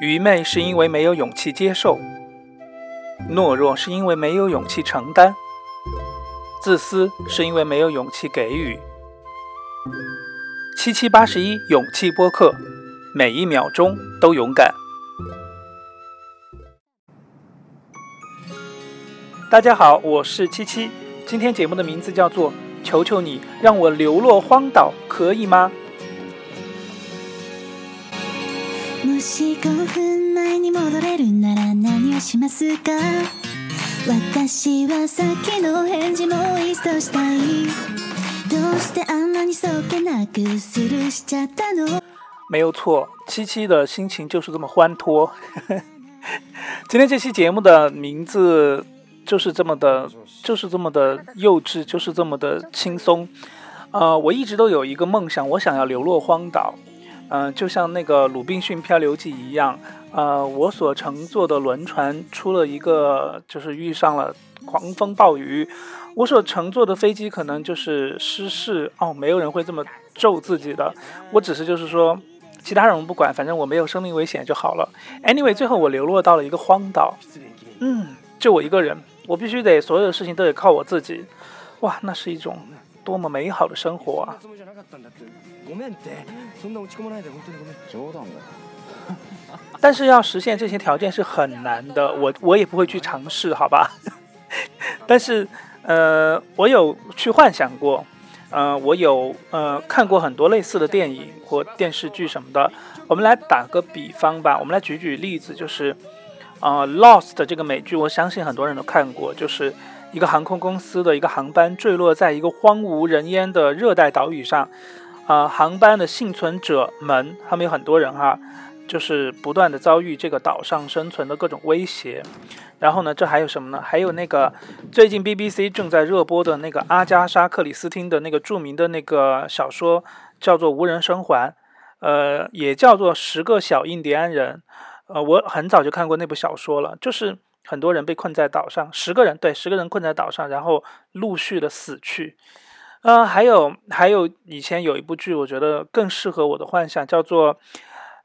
愚昧是因为没有勇气接受，懦弱是因为没有勇气承担，自私是因为没有勇气给予。七七八十一勇气播客，每一秒钟都勇敢。大家好，我是七七，今天节目的名字叫做《求求你让我流落荒岛》，可以吗？没有错，七七的心情就是这么欢脱。今天这期节目的名字就是这么的，就是这么的幼稚，就是这么的轻松。呃，我一直都有一个梦想，我想要流落荒岛。嗯，就像那个《鲁滨逊漂流记》一样，呃，我所乘坐的轮船出了一个，就是遇上了狂风暴雨，我所乘坐的飞机可能就是失事哦，没有人会这么咒自己的，我只是就是说，其他人我不管，反正我没有生命危险就好了。Anyway，最后我流落到了一个荒岛，嗯，就我一个人，我必须得所有的事情都得靠我自己，哇，那是一种多么美好的生活啊！但是要实现这些条件是很难的，我我也不会去尝试，好吧？但是，呃，我有去幻想过，呃，我有呃看过很多类似的电影或电视剧什么的。我们来打个比方吧，我们来举举例子，就是呃《Lost》这个美剧，我相信很多人都看过，就是一个航空公司的一个航班坠落在一个荒无人烟的热带岛屿上。啊，航班的幸存者们，他们有很多人哈，就是不断的遭遇这个岛上生存的各种威胁。然后呢，这还有什么呢？还有那个最近 BBC 正在热播的那个阿加莎·克里斯汀的那个著名的那个小说，叫做《无人生还》，呃，也叫做《十个小印第安人》。呃，我很早就看过那部小说了，就是很多人被困在岛上，十个人对，十个人困在岛上，然后陆续的死去。呃，还有还有，以前有一部剧，我觉得更适合我的幻想，叫做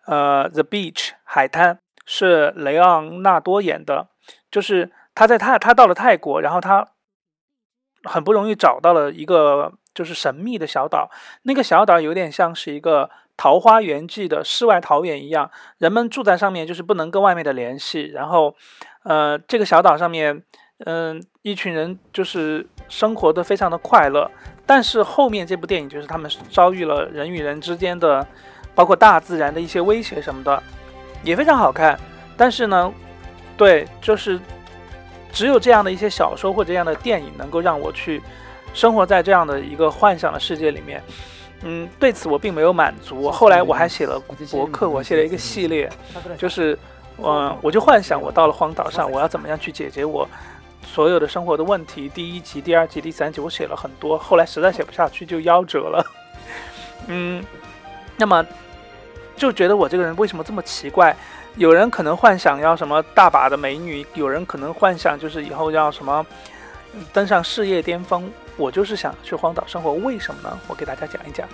呃《The Beach》海滩，是雷昂纳多演的。就是他在泰，他到了泰国，然后他很不容易找到了一个就是神秘的小岛。那个小岛有点像是一个桃花源记的世外桃源一样，人们住在上面就是不能跟外面的联系。然后，呃，这个小岛上面，嗯，一群人就是生活的非常的快乐。但是后面这部电影就是他们遭遇了人与人之间的，包括大自然的一些威胁什么的，也非常好看。但是呢，对，就是只有这样的一些小说或者这样的电影能够让我去生活在这样的一个幻想的世界里面。嗯，对此我并没有满足。后来我还写了博客，我写了一个系列，就是，嗯，我就幻想我到了荒岛上，我要怎么样去解决我。所有的生活的问题，第一集、第二集、第三集，我写了很多，后来实在写不下去就夭折了。嗯，那么就觉得我这个人为什么这么奇怪？有人可能幻想要什么大把的美女，有人可能幻想就是以后要什么登上事业巅峰，我就是想去荒岛生活，为什么呢？我给大家讲一讲。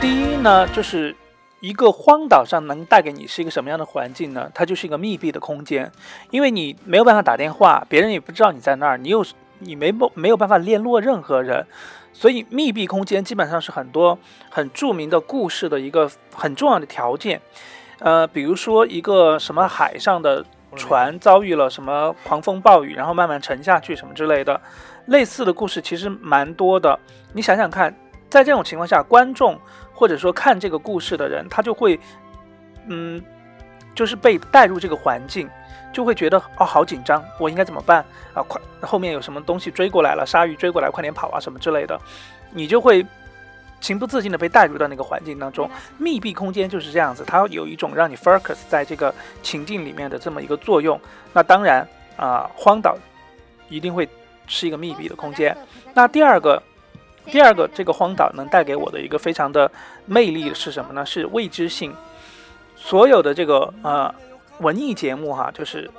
第一呢，就是一个荒岛上能带给你是一个什么样的环境呢？它就是一个密闭的空间，因为你没有办法打电话，别人也不知道你在那儿，你有你没没有办法联络任何人，所以密闭空间基本上是很多很著名的故事的一个很重要的条件。呃，比如说一个什么海上的船遭遇了什么狂风暴雨，然后慢慢沉下去什么之类的，类似的故事其实蛮多的。你想想看，在这种情况下，观众。或者说看这个故事的人，他就会，嗯，就是被带入这个环境，就会觉得哦，好紧张，我应该怎么办啊？快，后面有什么东西追过来了，鲨鱼追过来，快点跑啊，什么之类的，你就会情不自禁的被带入到那个环境当中。密闭空间就是这样子，它有一种让你 focus 在这个情境里面的这么一个作用。那当然啊，荒岛一定会是一个密闭的空间。那第二个。第二个，这个荒岛能带给我的一个非常的魅力是什么呢？是未知性。所有的这个呃文艺节目哈，就是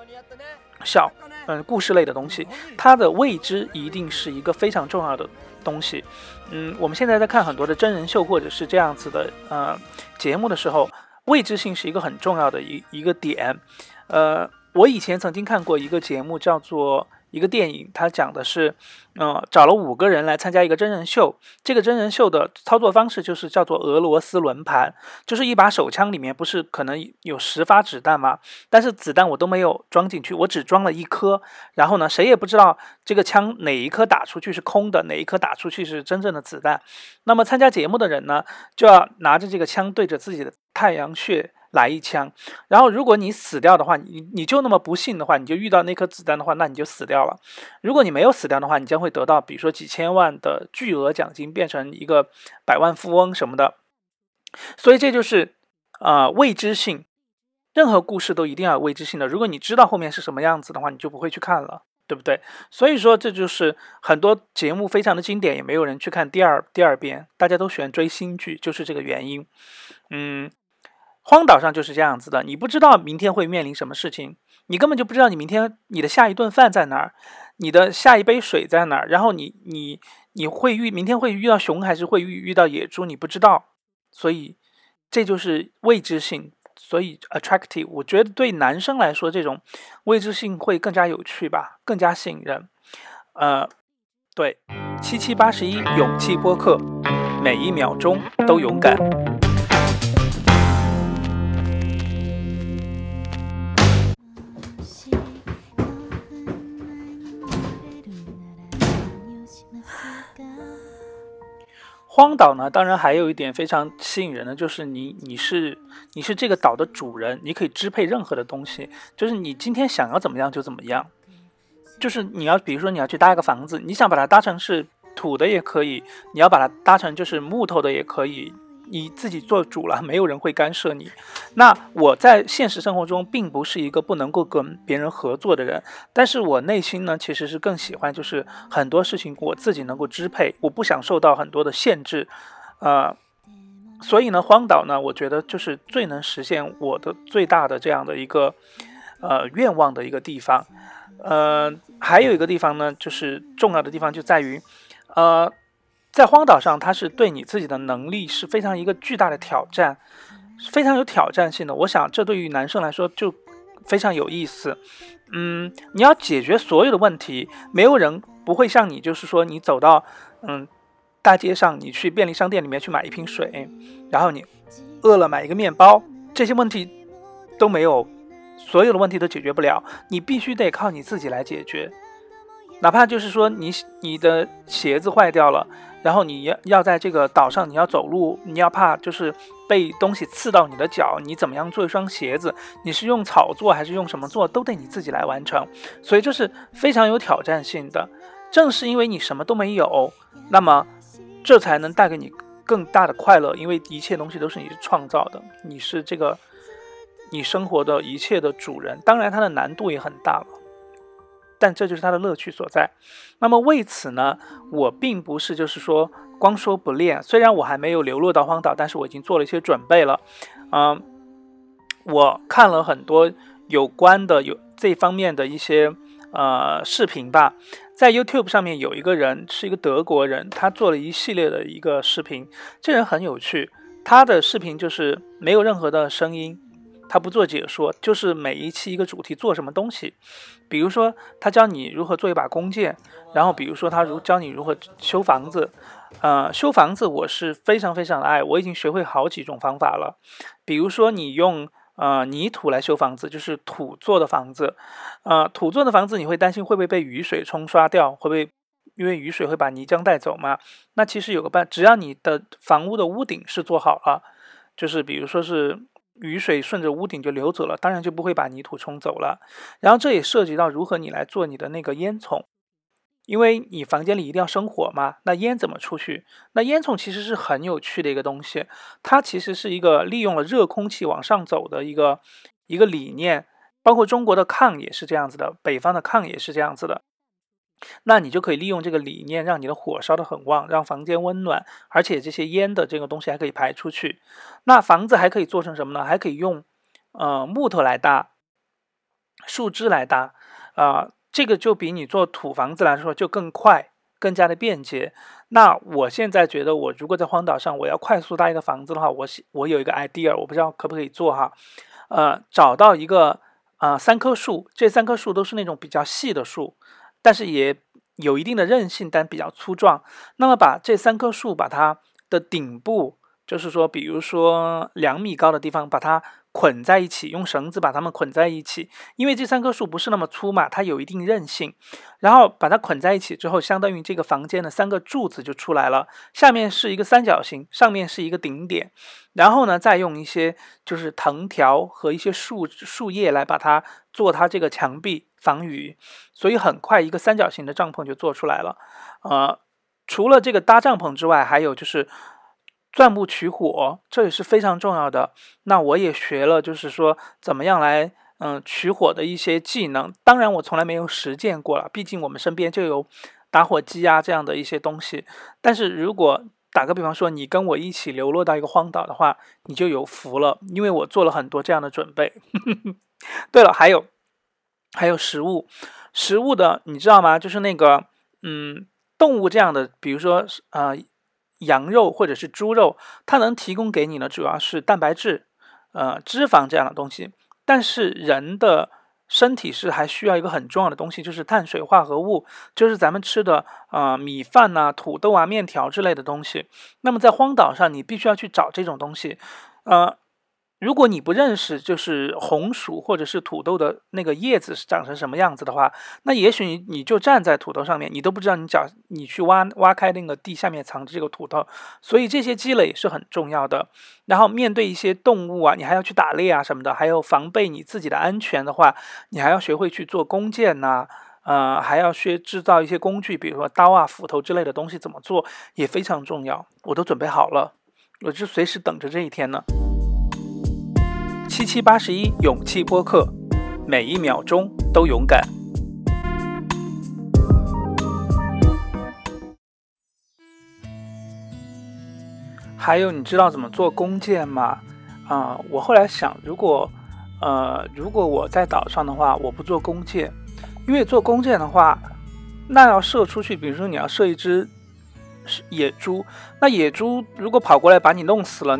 小嗯故事类的东西，它的未知一定是一个非常重要的东西。嗯，我们现在在看很多的真人秀或者是这样子的呃节目的时候，未知性是一个很重要的一一个点。呃，我以前曾经看过一个节目叫做。一个电影，它讲的是，嗯，找了五个人来参加一个真人秀。这个真人秀的操作方式就是叫做俄罗斯轮盘，就是一把手枪里面不是可能有十发子弹吗？但是子弹我都没有装进去，我只装了一颗。然后呢，谁也不知道这个枪哪一颗打出去是空的，哪一颗打出去是真正的子弹。那么参加节目的人呢，就要拿着这个枪对着自己的太阳穴。来一枪，然后如果你死掉的话，你你就那么不幸的话，你就遇到那颗子弹的话，那你就死掉了。如果你没有死掉的话，你将会得到比如说几千万的巨额奖金，变成一个百万富翁什么的。所以这就是啊未知性，任何故事都一定要有未知性的。如果你知道后面是什么样子的话，你就不会去看了，对不对？所以说这就是很多节目非常的经典，也没有人去看第二第二遍，大家都喜欢追新剧，就是这个原因。嗯。荒岛上就是这样子的，你不知道明天会面临什么事情，你根本就不知道你明天你的下一顿饭在哪儿，你的下一杯水在哪儿，然后你你你会遇明天会遇到熊还是会遇遇到野猪，你不知道，所以这就是未知性，所以 attractive。我觉得对男生来说，这种未知性会更加有趣吧，更加吸引人。呃，对，七七八十一勇气播客，每一秒钟都勇敢。荒岛呢，当然还有一点非常吸引人的，就是你你是你是这个岛的主人，你可以支配任何的东西，就是你今天想要怎么样就怎么样，就是你要比如说你要去搭一个房子，你想把它搭成是土的也可以，你要把它搭成就是木头的也可以。你自己做主了，没有人会干涉你。那我在现实生活中并不是一个不能够跟别人合作的人，但是我内心呢其实是更喜欢，就是很多事情我自己能够支配，我不想受到很多的限制，呃，所以呢，荒岛呢，我觉得就是最能实现我的最大的这样的一个呃愿望的一个地方。呃，还有一个地方呢，就是重要的地方就在于，呃。在荒岛上，它是对你自己的能力是非常一个巨大的挑战，非常有挑战性的。我想，这对于男生来说就非常有意思。嗯，你要解决所有的问题，没有人不会像你，就是说你走到嗯大街上，你去便利商店里面去买一瓶水，然后你饿了买一个面包，这些问题都没有，所有的问题都解决不了，你必须得靠你自己来解决。哪怕就是说你你的鞋子坏掉了。然后你要要在这个岛上，你要走路，你要怕就是被东西刺到你的脚，你怎么样做一双鞋子？你是用草做还是用什么做，都得你自己来完成。所以这是非常有挑战性的。正是因为你什么都没有，那么这才能带给你更大的快乐，因为一切东西都是你创造的，你是这个你生活的一切的主人。当然，它的难度也很大了。但这就是它的乐趣所在。那么为此呢，我并不是就是说光说不练。虽然我还没有流落到荒岛，但是我已经做了一些准备了。嗯，我看了很多有关的有这方面的一些呃视频吧。在 YouTube 上面有一个人是一个德国人，他做了一系列的一个视频。这人很有趣，他的视频就是没有任何的声音。他不做解说，就是每一期一个主题做什么东西，比如说他教你如何做一把弓箭，然后比如说他如教你如何修房子，呃，修房子我是非常非常的爱，我已经学会好几种方法了，比如说你用呃泥土来修房子，就是土做的房子，呃，土做的房子你会担心会不会被雨水冲刷掉，会不会因为雨水会把泥浆带走吗？那其实有个办，只要你的房屋的屋顶是做好了，就是比如说是。雨水顺着屋顶就流走了，当然就不会把泥土冲走了。然后这也涉及到如何你来做你的那个烟囱，因为你房间里一定要生火嘛，那烟怎么出去？那烟囱其实是很有趣的一个东西，它其实是一个利用了热空气往上走的一个一个理念，包括中国的炕也是这样子的，北方的炕也是这样子的。那你就可以利用这个理念，让你的火烧得很旺，让房间温暖，而且这些烟的这个东西还可以排出去。那房子还可以做成什么呢？还可以用呃木头来搭，树枝来搭，啊，这个就比你做土房子来说就更快，更加的便捷。那我现在觉得，我如果在荒岛上，我要快速搭一个房子的话，我我有一个 idea，我不知道可不可以做哈。呃，找到一个啊三棵树，这三棵树都是那种比较细的树，但是也有一定的韧性，但比较粗壮。那么把这三棵树，把它的顶部，就是说，比如说两米高的地方，把它。捆在一起，用绳子把它们捆在一起，因为这三棵树不是那么粗嘛，它有一定韧性。然后把它捆在一起之后，相当于这个房间的三个柱子就出来了。下面是一个三角形，上面是一个顶点。然后呢，再用一些就是藤条和一些树树叶来把它做它这个墙壁防雨。所以很快一个三角形的帐篷就做出来了。呃，除了这个搭帐篷之外，还有就是。钻木取火，这也是非常重要的。那我也学了，就是说怎么样来嗯取火的一些技能。当然，我从来没有实践过了，毕竟我们身边就有打火机啊这样的一些东西。但是如果打个比方说，你跟我一起流落到一个荒岛的话，你就有福了，因为我做了很多这样的准备。对了，还有还有食物，食物的你知道吗？就是那个嗯动物这样的，比如说呃。羊肉或者是猪肉，它能提供给你的主要是蛋白质、呃脂肪这样的东西。但是人的身体是还需要一个很重要的东西，就是碳水化合物，就是咱们吃的啊米饭呐、土豆啊、面条之类的东西。那么在荒岛上，你必须要去找这种东西，呃。如果你不认识就是红薯或者是土豆的那个叶子是长成什么样子的话，那也许你你就站在土豆上面，你都不知道你脚你去挖挖开那个地下面藏着这个土豆，所以这些积累是很重要的。然后面对一些动物啊，你还要去打猎啊什么的，还有防备你自己的安全的话，你还要学会去做弓箭呐，呃，还要学制造一些工具，比如说刀啊、斧头之类的东西怎么做也非常重要。我都准备好了，我就随时等着这一天呢。七七八十一勇气播客，每一秒钟都勇敢。还有，你知道怎么做弓箭吗？啊，我后来想，如果呃，如果我在岛上的话，我不做弓箭，因为做弓箭的话，那要射出去，比如说你要射一只野猪，那野猪如果跑过来把你弄死了。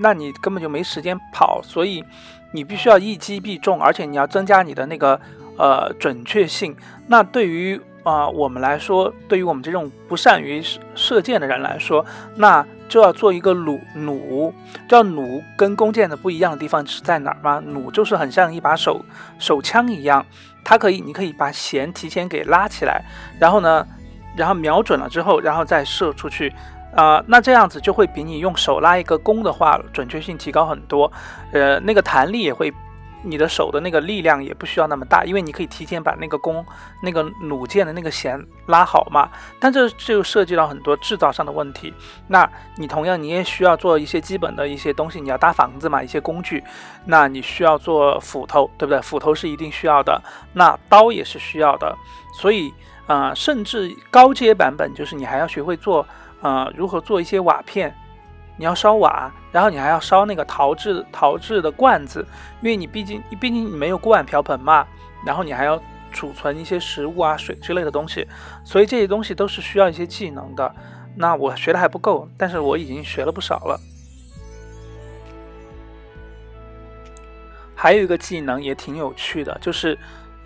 那你根本就没时间跑，所以你必须要一击必中，而且你要增加你的那个呃准确性。那对于啊我们来说，对于我们这种不善于射箭的人来说，那就要做一个弩弩。知道弩跟弓箭的不一样的地方是在哪儿吗？弩就是很像一把手手枪一样，它可以你可以把弦提前给拉起来，然后呢，然后瞄准了之后，然后再射出去。啊，那这样子就会比你用手拉一个弓的话，准确性提高很多。呃，那个弹力也会，你的手的那个力量也不需要那么大，因为你可以提前把那个弓、那个弩箭的那个弦拉好嘛。但这就涉及到很多制造上的问题。那你同样你也需要做一些基本的一些东西，你要搭房子嘛，一些工具。那你需要做斧头，对不对？斧头是一定需要的。那刀也是需要的。所以，呃，甚至高阶版本就是你还要学会做。呃，如何做一些瓦片？你要烧瓦，然后你还要烧那个陶制陶制的罐子，因为你毕竟毕竟你没有锅碗瓢盆嘛，然后你还要储存一些食物啊、水之类的东西，所以这些东西都是需要一些技能的。那我学的还不够，但是我已经学了不少了。还有一个技能也挺有趣的，就是，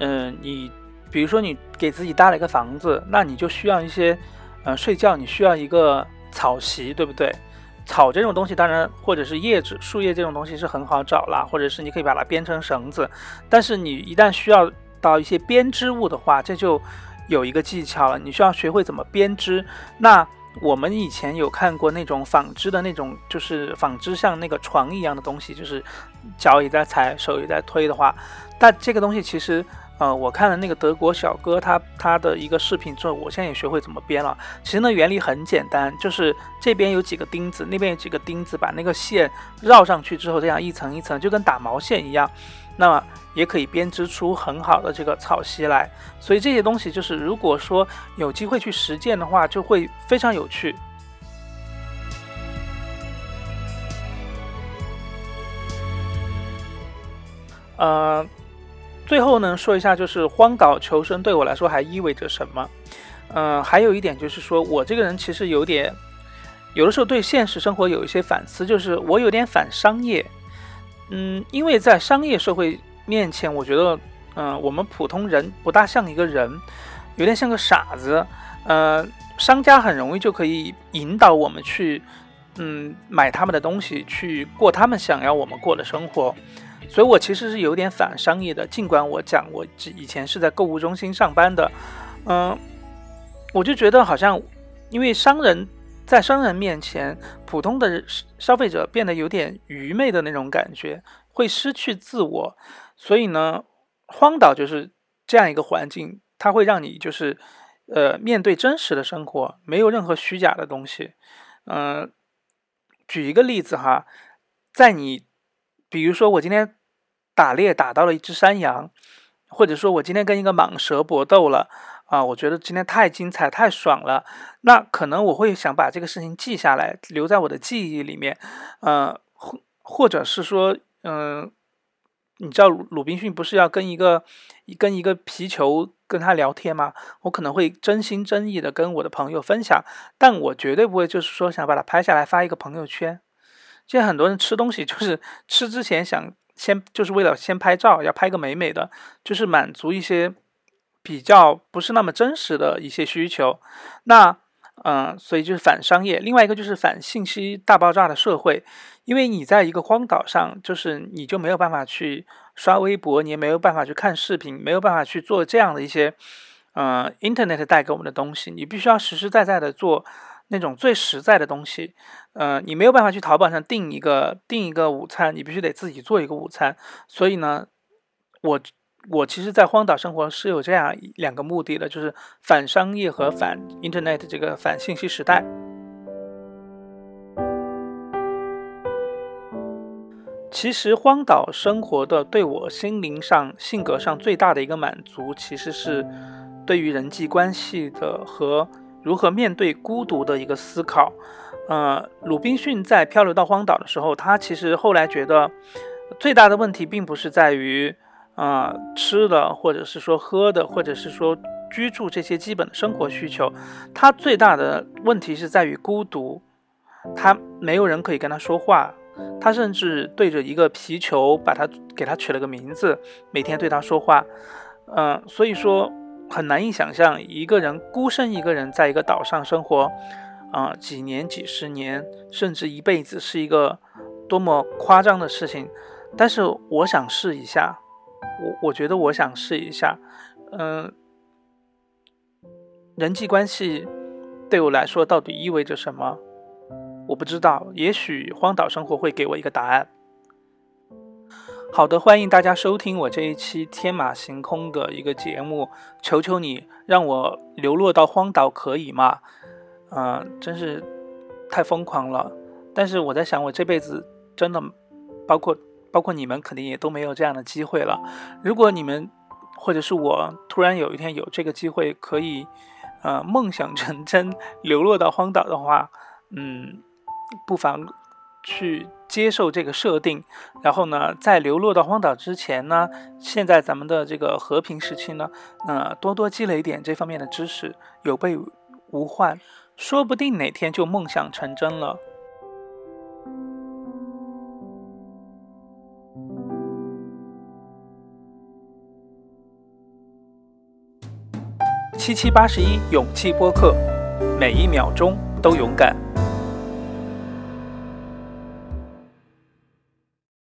嗯，你比如说你给自己搭了一个房子，那你就需要一些。呃，睡觉你需要一个草席，对不对？草这种东西，当然或者是叶子、树叶这种东西是很好找啦，或者是你可以把它编成绳子。但是你一旦需要到一些编织物的话，这就有一个技巧了，你需要学会怎么编织。那我们以前有看过那种纺织的那种，就是纺织像那个床一样的东西，就是脚也在踩，手也在推的话，但这个东西其实。呃，我看了那个德国小哥他他的一个视频之后，我现在也学会怎么编了。其实呢，原理很简单，就是这边有几个钉子，那边有几个钉子，把那个线绕上去之后，这样一层一层，就跟打毛线一样，那么也可以编织出很好的这个草席来。所以这些东西就是，如果说有机会去实践的话，就会非常有趣。呃。最后呢，说一下就是荒岛求生对我来说还意味着什么？嗯，还有一点就是说我这个人其实有点，有的时候对现实生活有一些反思，就是我有点反商业。嗯，因为在商业社会面前，我觉得，嗯，我们普通人不大像一个人，有点像个傻子。呃，商家很容易就可以引导我们去，嗯，买他们的东西，去过他们想要我们过的生活。所以我其实是有点反商业的，尽管我讲我以前是在购物中心上班的，嗯，我就觉得好像，因为商人，在商人面前，普通的消费者变得有点愚昧的那种感觉，会失去自我。所以呢，荒岛就是这样一个环境，它会让你就是，呃，面对真实的生活，没有任何虚假的东西。嗯，举一个例子哈，在你，比如说我今天。打猎打到了一只山羊，或者说我今天跟一个蟒蛇搏斗了啊，我觉得今天太精彩太爽了。那可能我会想把这个事情记下来，留在我的记忆里面。呃，或或者是说，嗯，你知道鲁滨逊不是要跟一个跟一个皮球跟他聊天吗？我可能会真心真意的跟我的朋友分享，但我绝对不会就是说想把它拍下来发一个朋友圈。现在很多人吃东西就是吃之前想。先就是为了先拍照，要拍个美美的，就是满足一些比较不是那么真实的一些需求。那嗯，所以就是反商业。另外一个就是反信息大爆炸的社会，因为你在一个荒岛上，就是你就没有办法去刷微博，你也没有办法去看视频，没有办法去做这样的一些嗯，Internet 带给我们的东西，你必须要实实在在的做。那种最实在的东西，呃，你没有办法去淘宝上订一个订一个午餐，你必须得自己做一个午餐。所以呢，我我其实，在荒岛生活是有这样两个目的的，就是反商业和反 Internet 这个反信息时代。其实，荒岛生活的对我心灵上、性格上最大的一个满足，其实是对于人际关系的和。如何面对孤独的一个思考，呃，鲁滨逊在漂流到荒岛的时候，他其实后来觉得最大的问题并不是在于，呃，吃的，或者是说喝的，或者是说居住这些基本的生活需求，他最大的问题是在于孤独，他没有人可以跟他说话，他甚至对着一个皮球，把它给他取了个名字，每天对他说话，嗯，所以说。很难以想象一个人孤身一个人在一个岛上生活，啊，几年、几十年，甚至一辈子，是一个多么夸张的事情。但是我想试一下，我我觉得我想试一下，嗯，人际关系对我来说到底意味着什么？我不知道，也许荒岛生活会给我一个答案。好的，欢迎大家收听我这一期天马行空的一个节目。求求你让我流落到荒岛可以吗？嗯，真是太疯狂了。但是我在想，我这辈子真的，包括包括你们，肯定也都没有这样的机会了。如果你们或者是我突然有一天有这个机会，可以呃梦想成真，流落到荒岛的话，嗯，不妨。去接受这个设定，然后呢，在流落到荒岛之前呢，现在咱们的这个和平时期呢，呃，多多积累点这方面的知识，有备无患，说不定哪天就梦想成真了。七七八十一勇气播客，每一秒钟都勇敢。